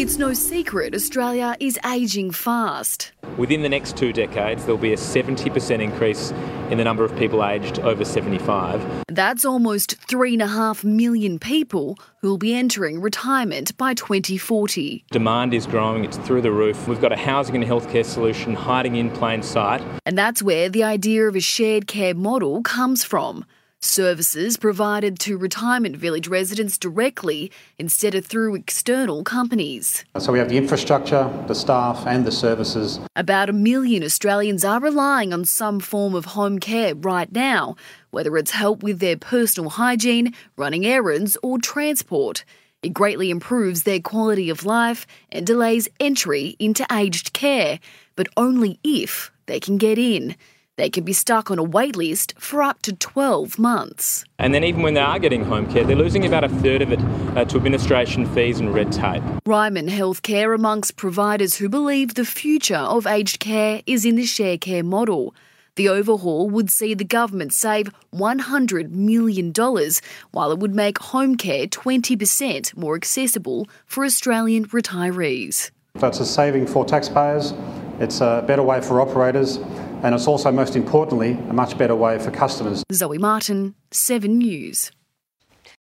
It's no secret Australia is ageing fast. Within the next two decades, there'll be a 70% increase in the number of people aged over 75. That's almost three and a half million people who'll be entering retirement by 2040. Demand is growing, it's through the roof. We've got a housing and healthcare solution hiding in plain sight. And that's where the idea of a shared care model comes from. Services provided to retirement village residents directly instead of through external companies. So we have the infrastructure, the staff, and the services. About a million Australians are relying on some form of home care right now, whether it's help with their personal hygiene, running errands, or transport. It greatly improves their quality of life and delays entry into aged care, but only if they can get in. They can be stuck on a wait list for up to 12 months. And then, even when they are getting home care, they're losing about a third of it uh, to administration fees and red tape. Ryman Healthcare amongst providers who believe the future of aged care is in the share care model. The overhaul would see the government save $100 million, while it would make home care 20% more accessible for Australian retirees. So it's a saving for taxpayers, it's a better way for operators, and it's also, most importantly, a much better way for customers. Zoe Martin, 7 News.